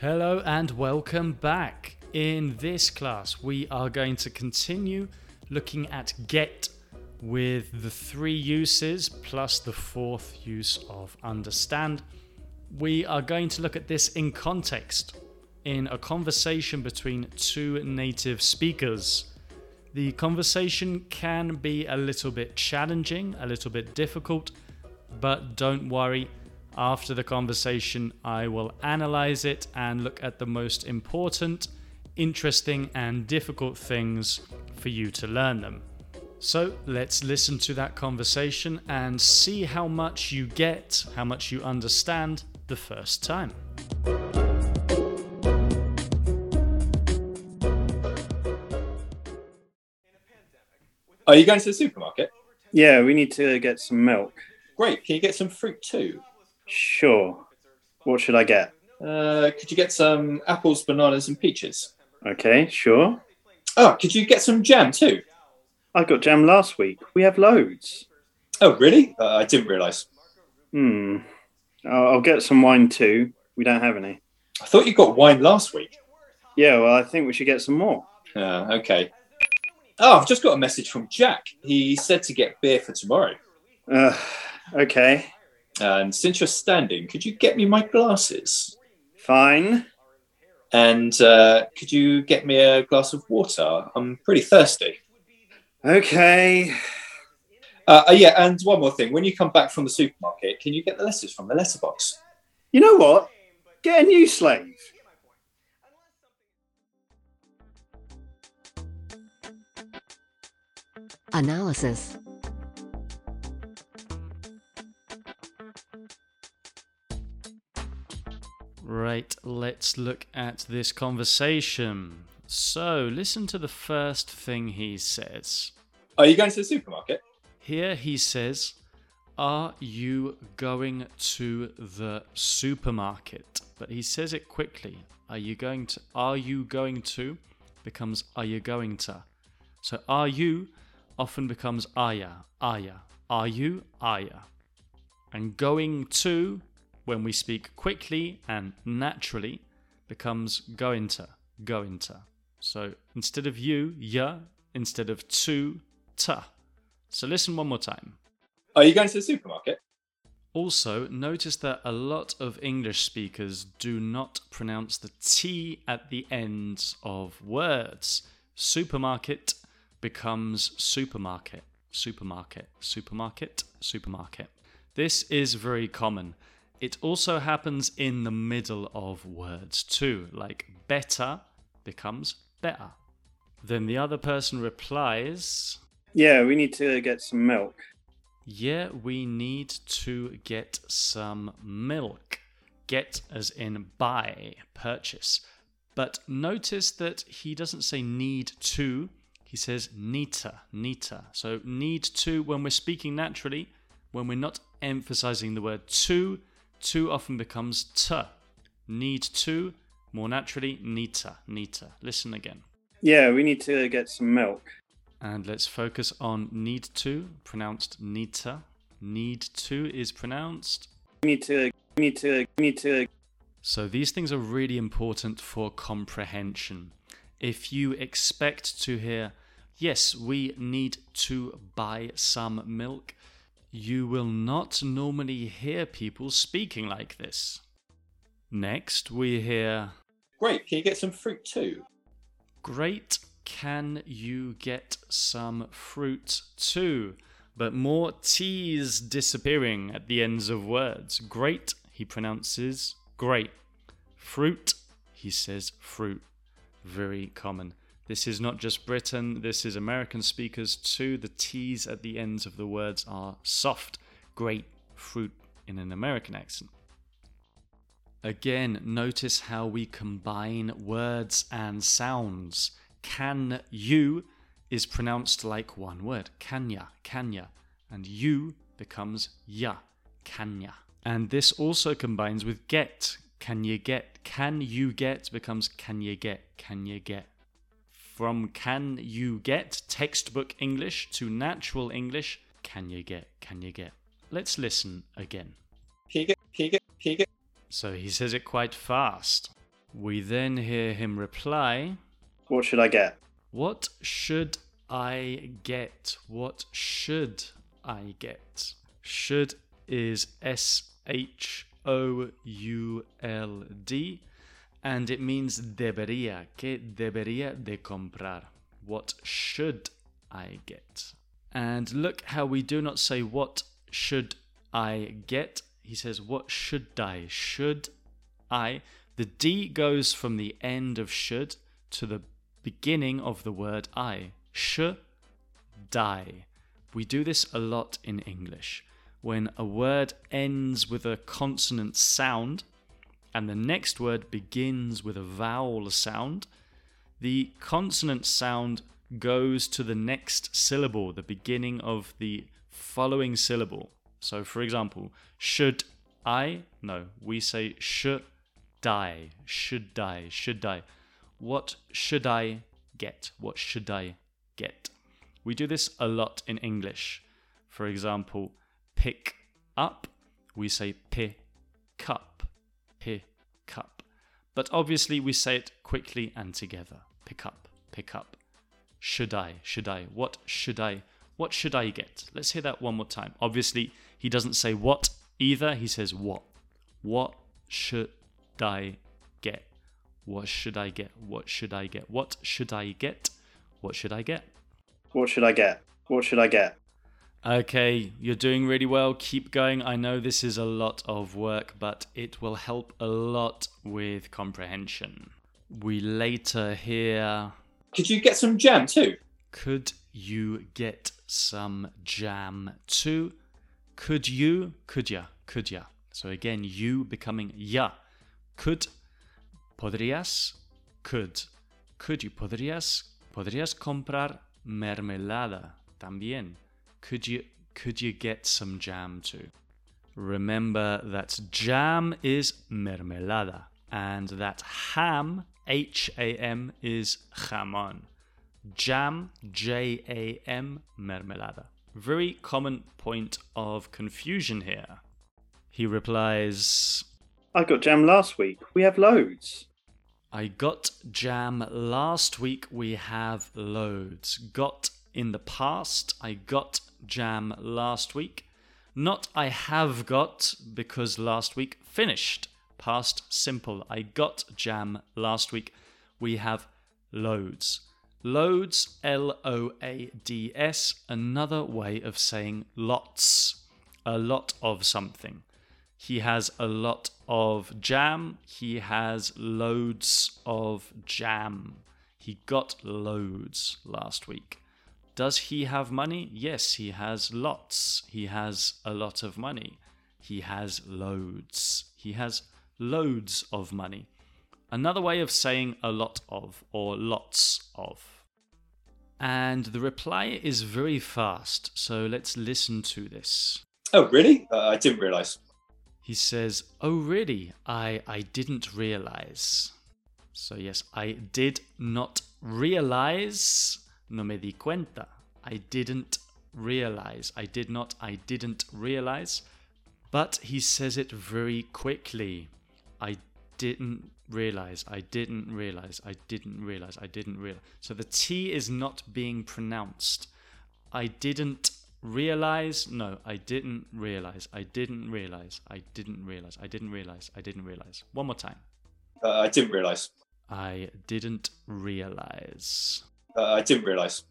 Hello and welcome back. In this class, we are going to continue looking at get with the three uses plus the fourth use of understand. We are going to look at this in context, in a conversation between two native speakers. The conversation can be a little bit challenging, a little bit difficult, but don't worry. After the conversation, I will analyze it and look at the most important, interesting, and difficult things for you to learn them. So let's listen to that conversation and see how much you get, how much you understand the first time. Are you going to the supermarket? Yeah, we need to get some milk. Great. Can you get some fruit too? Sure. What should I get? Uh, could you get some apples, bananas, and peaches? Okay, sure. Oh, could you get some jam too? I got jam last week. We have loads. Oh, really? Uh, I didn't realise. Hmm. I'll I'll get some wine too. We don't have any. I thought you got wine last week. Yeah, well, I think we should get some more. Uh, okay. Oh, I've just got a message from Jack. He said to get beer for tomorrow. Uh, okay, And since you're standing, could you get me my glasses? fine. And uh, could you get me a glass of water? I'm pretty thirsty. Okay. Uh, uh, yeah, and one more thing. When you come back from the supermarket, can you get the letters from the letterbox? You know what? Get a new slave. Analysis. Right, let's look at this conversation. So, listen to the first thing he says. Are you going to the supermarket? Here he says, Are you going to the supermarket? But he says it quickly. Are you going to? Are you going to? Becomes are you going to? So are you often becomes are ya, are you, are ya. And going to, when we speak quickly and naturally, becomes going to. So instead of you, ya, instead of to, ta. So listen one more time. Are you going to the supermarket? Also, notice that a lot of English speakers do not pronounce the T at the end of words. Supermarket becomes supermarket, supermarket, supermarket, supermarket. This is very common. It also happens in the middle of words too, like better becomes better. Then the other person replies, Yeah, we need to get some milk. yeah, we need to get some milk. Get as in buy, purchase. But notice that he doesn't say need to, he says nita, nita. So need to, when we're speaking naturally, when we're not emphasizing the word to, to often becomes to. Need to, more naturally, neater, neater. Listen again. Yeah, we need to get some milk. And let's focus on need to, pronounced neater. Need to is pronounced. Need to. Need to. Need to. So these things are really important for comprehension. If you expect to hear, yes, we need to buy some milk, you will not normally hear people speaking like this. Next, we hear, Great. Can you get some fruit too? Great, can you get some fruit too? But more T's disappearing at the ends of words. Great, he pronounces great. Fruit, he says fruit. Very common. This is not just Britain, this is American speakers too. The T's at the ends of the words are soft. Great fruit in an American accent. Again, notice how we combine words and sounds. Can you is pronounced like one word. Kanya, kanya. And you becomes ya, kanya. And this also combines with get. Can you get? Can you get becomes can you get? Can you get? From can you get textbook English to natural English, can you get? Can you get? Let's listen again. So he says it quite fast. We then hear him reply, What should I get? What should I get? What should I get? Should is S H O U L D and it means debería. Que debería de comprar? What should I get? And look how we do not say what should I get. He says what should I? Should I? The D goes from the end of should to the beginning of the word I. Should die. We do this a lot in English. When a word ends with a consonant sound and the next word begins with a vowel sound, the consonant sound goes to the next syllable, the beginning of the following syllable. So, for example, should I? No, we say should die, should die, should die. What should I get? What should I get? We do this a lot in English. For example, pick up, we say pick up, pick up. But obviously, we say it quickly and together. Pick up, pick up. Should I? Should I? What should I? What should I get? Let's hear that one more time. Obviously, he doesn't say what either, he says what. What should I get? What should I get? What should I get? What should I get? What should I get? What should I get? What should I get? Okay, you're doing really well. Keep going. I know this is a lot of work, but it will help a lot with comprehension. We later hear Could you get some jam too? Could you get some jam too? Could you? Could ya? Could ya? So again, you becoming ya. Could. Podrías. Could. Could you? Podrías. Podrías comprar mermelada también. Could you? Could you get some jam too? Remember that jam is mermelada and that ham, H A M, is jamón. Jam, J A M, mermelada. Very common point of confusion here. He replies, I got jam last week. We have loads. I got jam last week. We have loads. Got in the past. I got jam last week. Not I have got because last week finished. Past simple. I got jam last week. We have loads. Loads, L O A D S, another way of saying lots. A lot of something. He has a lot of jam. He has loads of jam. He got loads last week. Does he have money? Yes, he has lots. He has a lot of money. He has loads. He has loads of money. Another way of saying a lot of or lots of. And the reply is very fast, so let's listen to this. Oh, really? Uh, I didn't realise. He says, Oh, really? I, I didn't realize. So, yes, I did not realize. No me di cuenta. I didn't realize. I did not, I didn't realize. But he says it very quickly. I didn't realize. I didn't realize. I didn't realize. I didn't realize. So the T is not being pronounced. I didn't realize. No, I didn't realize. I didn't realize. I didn't realize. I didn't realize. I didn't realize. One more time. Uh, I didn't realise. I didn't realize. Uh, I didn't realise.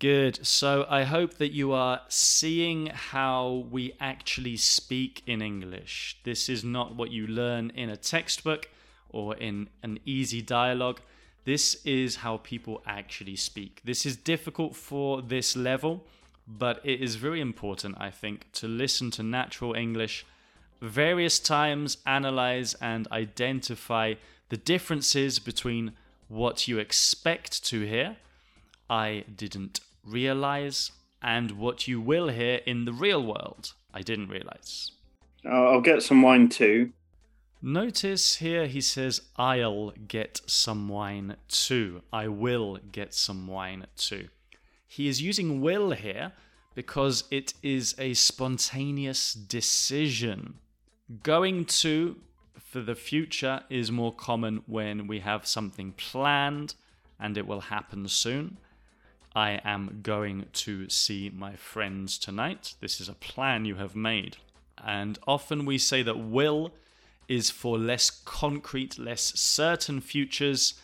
Good. So I hope that you are seeing how we actually speak in English. This is not what you learn in a textbook or in an easy dialogue. This is how people actually speak. This is difficult for this level, but it is very important, I think, to listen to natural English various times, analyze and identify the differences between what you expect to hear. I didn't realize, and what you will hear in the real world. I didn't realize. I'll I'll get some wine too. Notice here he says, I'll get some wine too. I will get some wine too. He is using will here because it is a spontaneous decision. Going to for the future is more common when we have something planned and it will happen soon. I am going to see my friends tonight. This is a plan you have made. And often we say that will is for less concrete, less certain futures.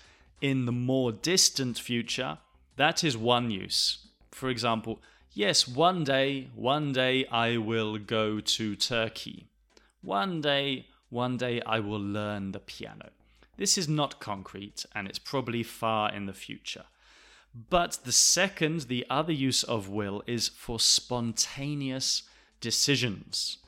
In the more distant future, that is one use. For example, yes, one day, one day I will go to Turkey. One day, one day I will learn the piano. This is not concrete and it's probably far in the future. But the second, the other use of will is for spontaneous decisions.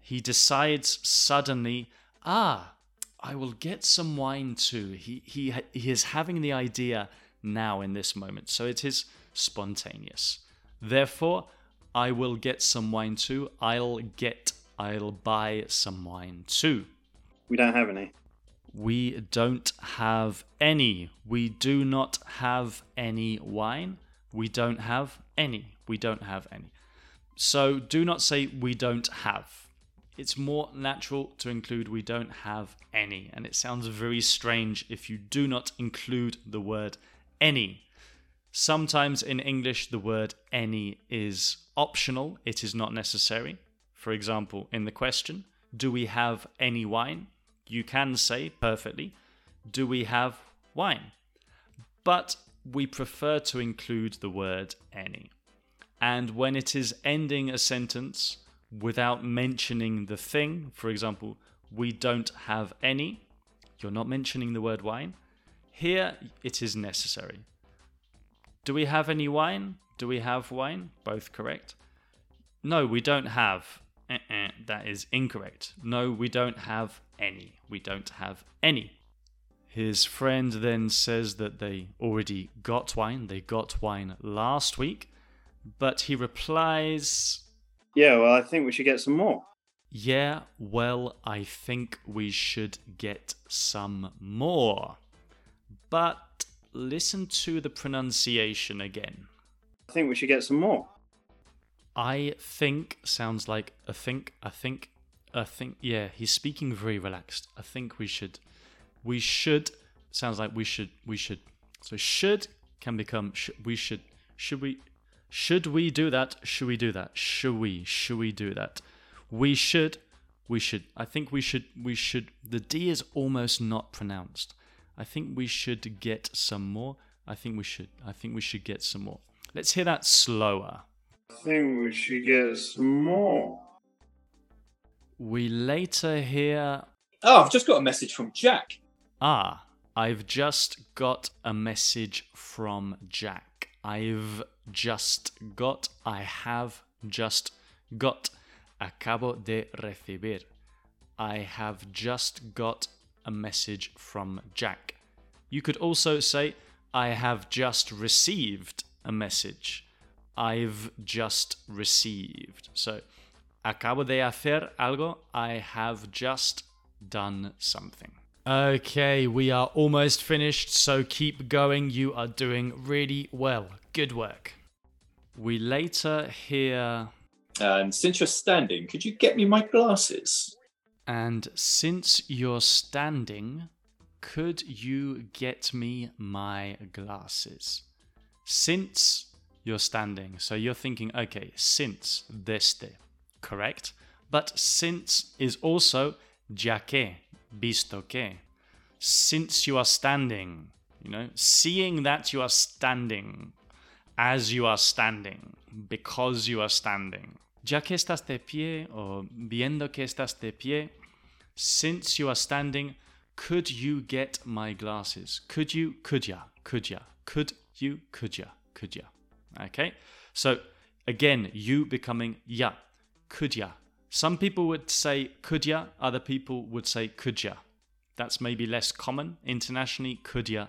He decides suddenly, ah, I will get some wine too. He, he, he is having the idea now in this moment. So it is spontaneous. Therefore, I will get some wine too. I'll get, I'll buy some wine too. We don't have any. We don't have any. We do not have any wine. We don't have any. We don't have any. So do not say we don't have. It's more natural to include we don't have any. And it sounds very strange if you do not include the word any. Sometimes in English, the word any is optional, it is not necessary. For example, in the question, do we have any wine? You can say perfectly, do we have wine? But we prefer to include the word any. And when it is ending a sentence without mentioning the thing, for example, we don't have any, you're not mentioning the word wine, here it is necessary. Do we have any wine? Do we have wine? Both correct. No, we don't have. Uh-uh, that is incorrect. No, we don't have any. We don't have any. His friend then says that they already got wine. They got wine last week. But he replies, Yeah, well, I think we should get some more. Yeah, well, I think we should get some more. But listen to the pronunciation again. I think we should get some more. I think sounds like a think, I think, I think. Yeah, he's speaking very relaxed. I think we should, we should sounds like we should, we should. So should can become sh- we should, should we, should we do that? Should we do that? Should we? Should we do that? We should, we should. I think we should, we should. The D is almost not pronounced. I think we should get some more. I think we should. I think we should get some more. Let's hear that slower. I think we should get some more. We later hear, Oh, I've just got a message from Jack. ah, I've just got a message from Jack. I've just got, I have just got, acabo de recibir. I have just got a message from Jack. You could also say, I have just received a message. I've just received. So, acabo de hacer algo. I have just done something. Okay, we are almost finished, so keep going. You are doing really well. Good work. We later hear, And since you're standing, could you get me my glasses? and since you're standing, could you get me my glasses? Since you're standing, so you're thinking, okay, since desde, correct? But since is also ya que, visto que. Since you are standing, you know, seeing that you are standing, as you are standing, because you are standing. Ya que estás de pie, or viendo que estás de pie, since you are standing, could you get my glasses? Could you, could ya, could ya, could you, could ya, could ya. Okay? So again, you becoming ya, could ya. Some people would say could ya, other people would say could ya. That's maybe less common. Internationally, could ya,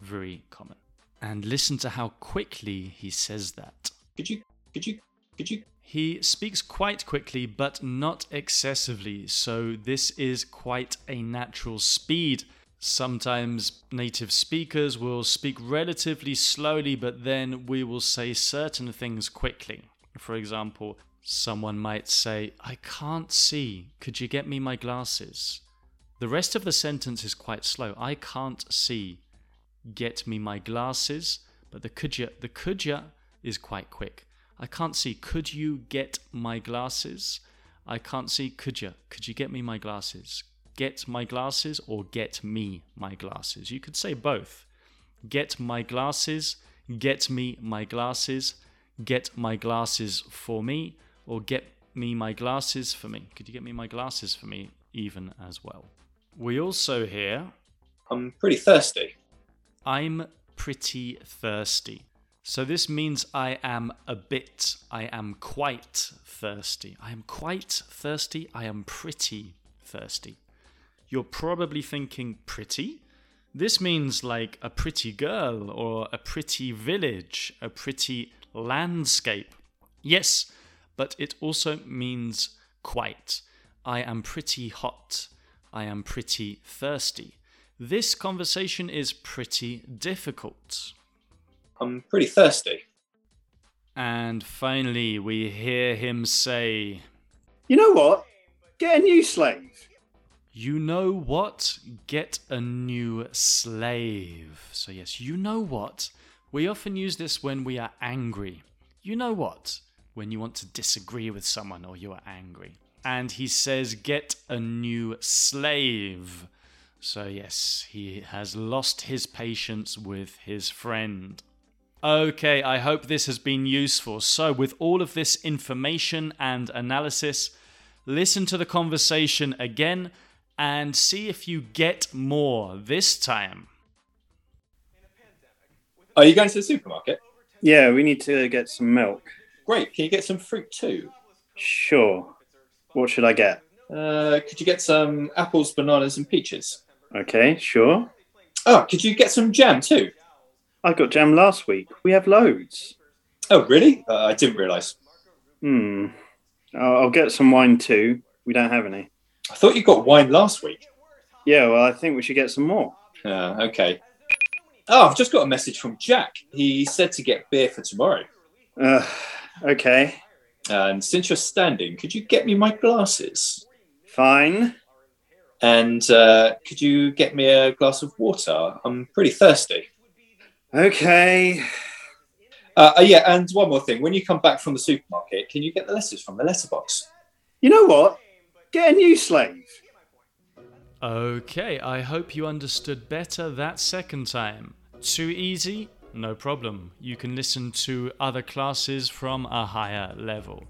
very common. And listen to how quickly he says that. Could you, could you, could you? He speaks quite quickly, but not excessively, so this is quite a natural speed. Sometimes native speakers will speak relatively slowly, but then we will say certain things quickly. For example, someone might say, I can't see. Could you get me my glasses? The rest of the sentence is quite slow. I can't see get me my glasses, but the could you, the could you is quite quick. I can't see could you get my glasses? I can't see could you, could you get me my glasses? Get my glasses or get me my glasses? You could say both. Get my glasses, get me my glasses, get my glasses for me, or get me my glasses for me. Could you get me my glasses for me even as well? We also hear I'm pretty thirsty. I'm pretty thirsty. So this means I am a bit, I am quite thirsty. I am quite thirsty. I am pretty thirsty. You're probably thinking pretty? This means like a pretty girl or a pretty village, a pretty landscape. Yes, but it also means quite. I am pretty hot. I am pretty thirsty. This conversation is pretty difficult. I'm pretty thirsty. And finally, we hear him say, You know what? Get a new slave. You know what? Get a new slave. So, yes, you know what? We often use this when we are angry. You know what? When you want to disagree with someone or you are angry. And he says, Get a new slave. So, yes, he has lost his patience with his friend. Okay, I hope this has been useful. So, with all of this information and analysis, listen to the conversation again and see if you get more this time. Are you going to the supermarket? Yeah, we need to get some milk. Great. Can you get some fruit too? Sure. What should I get? Uh, could you get some apples, bananas, and peaches? Okay, sure. Oh, could you get some jam too? I got jam last week. We have loads. Oh, really? Uh, I didn't realise. Hmm. I'll I'll get some wine too. We don't have any. I thought you got wine last week. Yeah, well, I think we should get some more. Uh, okay. Oh, I've just got a message from Jack. He said to get beer for tomorrow. Uh, okay, And since you're standing, could you get me my glasses? fine. And uh, could you get me a glass of water? I'm pretty thirsty. Okay. Uh, uh, yeah, and one more thing. When you come back from the supermarket, can you get the letters from the letterbox? You know what? Get a new slave. Okay, I hope you understood better that second time. Too easy? No problem. You can listen to other classes from a higher level.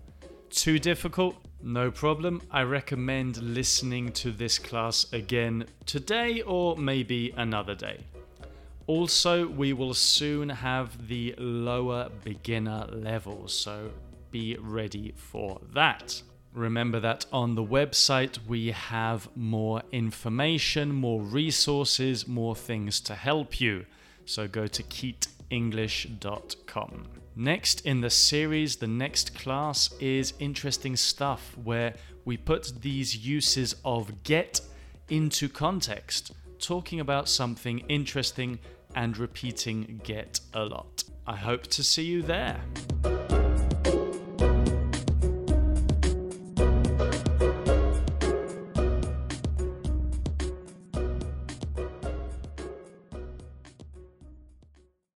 Too difficult? No problem. I recommend listening to this class again today or maybe another day. Also, we will soon have the lower beginner level, so be ready for that. Remember that on the website we have more information, more resources, more things to help you. So go to keyteenglish.com. Next in the series, the next class is interesting stuff where we put these uses of get into context, talking about something interesting and repeating get a lot. I hope to see you there.